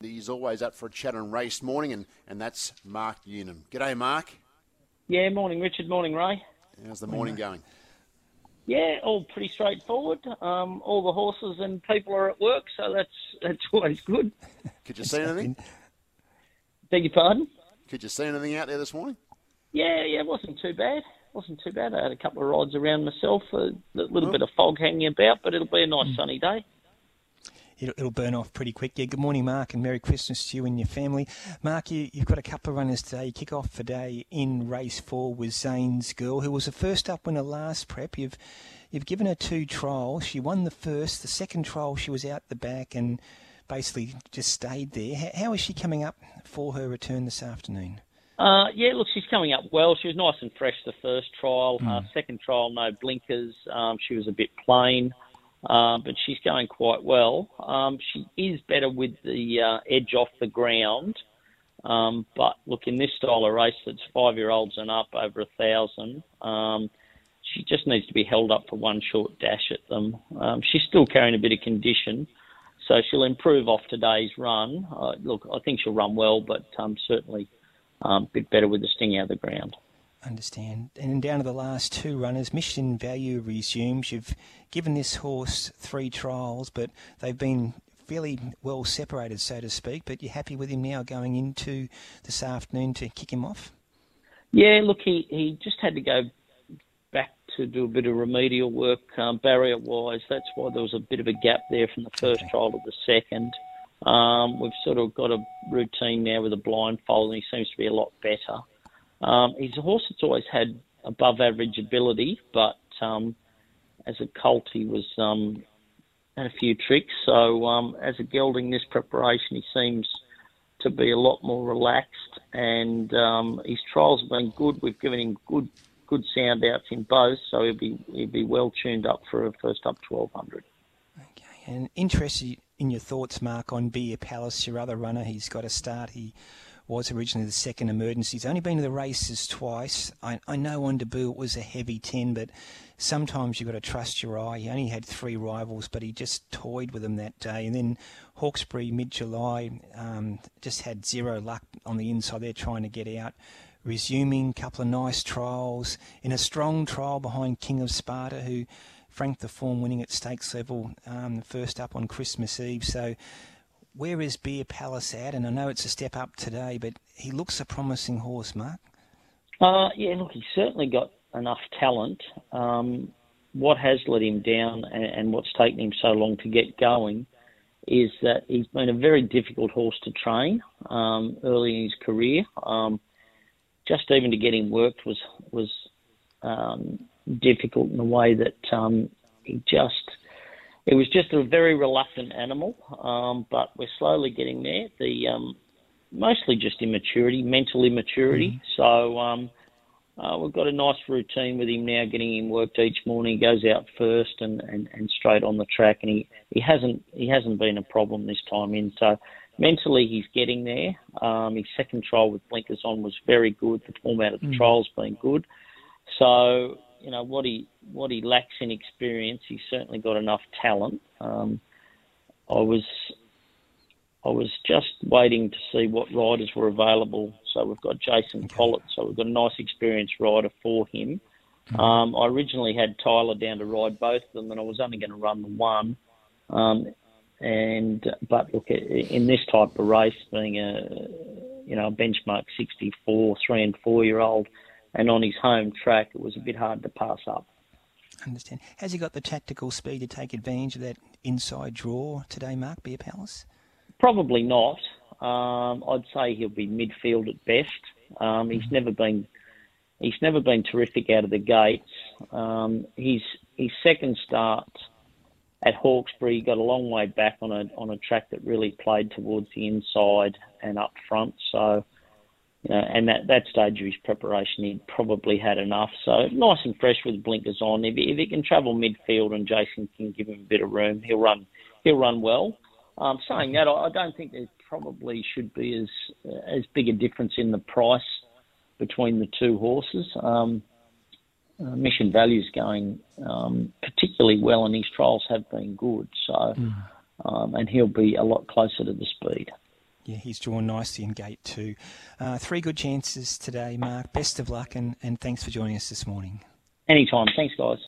He's always up for a chat on race morning, and, and that's Mark Newnham. G'day, Mark. Yeah, morning, Richard. Morning, Ray. How's the morning going? Yeah, all pretty straightforward. Um, all the horses and people are at work, so that's that's always good. Could you see anything? Beg your pardon? Could you see anything out there this morning? Yeah, yeah, it wasn't too bad. wasn't too bad. I had a couple of rides around myself, a little bit of fog hanging about, but it'll be a nice sunny day it'll, it'll burn off pretty quick. Yeah, good morning, Mark, and Merry Christmas to you and your family. Mark, you, have got a couple of runners today. You kick off today in race four with Zane's Girl, who was the first up winner last prep. You've you've given her two trials. She won the first. The second trial, she was out the back and basically just stayed there. How, how is she coming up for her return this afternoon? Uh, yeah, look, she's coming up well. She was nice and fresh the first trial. Mm. Uh, second trial, no blinkers. Um, she was a bit plain uh, but she's going quite well. Um, she is better with the uh, edge off the ground. Um, but look, in this style of race that's five year olds and up over a thousand, um, she just needs to be held up for one short dash at them. Um, she's still carrying a bit of condition, so she'll improve off today's run. Uh, look, I think she'll run well, but um, certainly um, a bit better with the sting out of the ground. Understand. And then down to the last two runners, Mission Value resumes. You've given this horse three trials, but they've been fairly well separated, so to speak. But you're happy with him now going into this afternoon to kick him off? Yeah, look, he, he just had to go back to do a bit of remedial work um, barrier wise. That's why there was a bit of a gap there from the first okay. trial to the second. Um, we've sort of got a routine now with a blindfold, and he seems to be a lot better. Um, he's a horse that's always had above average ability, but um, as a colt, he was um, had a few tricks. So um, as a gelding, this preparation, he seems to be a lot more relaxed, and um, his trials have been good. We've given him good good sound outs in both, so he'll be he'll be well tuned up for a first up twelve hundred. Okay, and interested in your thoughts, Mark, on Beer Palace, your other runner. He's got a start. He was originally the second emergency. He's only been to the races twice. I, I know on debut it was a heavy 10, but sometimes you've got to trust your eye. He only had three rivals, but he just toyed with them that day. And then Hawkesbury, mid July, um, just had zero luck on the inside there trying to get out. Resuming, a couple of nice trials in a strong trial behind King of Sparta, who franked the form winning at stakes level um, first up on Christmas Eve. So where is Beer Palace at? And I know it's a step up today, but he looks a promising horse, Mark. Uh, yeah, look, he's certainly got enough talent. Um, what has let him down and, and, what's taken him so long to get going is that he's been a very difficult horse to train um, early in his career. Um, just even to get him worked was was um, difficult in the way that um, he just it was just a very reluctant animal, um, but we're slowly getting there. The um, mostly just immaturity, mental immaturity. Mm-hmm. So um, uh, we've got a nice routine with him now, getting him worked each morning. He goes out first and, and, and straight on the track, and he, he hasn't he hasn't been a problem this time in. So mentally, he's getting there. Um, his second trial with blinkers on was very good. The format of the mm. trial's been good. So you know what he what he lacks in experience, he's certainly got enough talent. Um, I was I was just waiting to see what riders were available. So we've got Jason okay. Collett, so we've got a nice experienced rider for him. Mm-hmm. Um, I originally had Tyler down to ride both of them, and I was only going to run the one. Um, and but look, in this type of race, being a you know a benchmark 64 three and four year old, and on his home track, it was a bit hard to pass up. Understand. Has he got the tactical speed to take advantage of that inside draw today, Mark Beer Palace? Probably not. Um, I'd say he'll be midfield at best. Um, he's mm-hmm. never been he's never been terrific out of the gates. Um, his his second start at Hawkesbury got a long way back on a on a track that really played towards the inside and up front. So you know, and at that stage of his preparation, he'd probably had enough. So nice and fresh with blinkers on. If he, if he can travel midfield and Jason can give him a bit of room, he'll run. He'll run well. Um, saying that, I don't think there probably should be as as big a difference in the price between the two horses. Um, uh, mission value's going um, particularly well, and his trials have been good. So, mm. um, and he'll be a lot closer to the speed. Yeah, he's drawn nicely in gate two. Uh, three good chances today, Mark. Best of luck and, and thanks for joining us this morning. Anytime. Thanks, guys.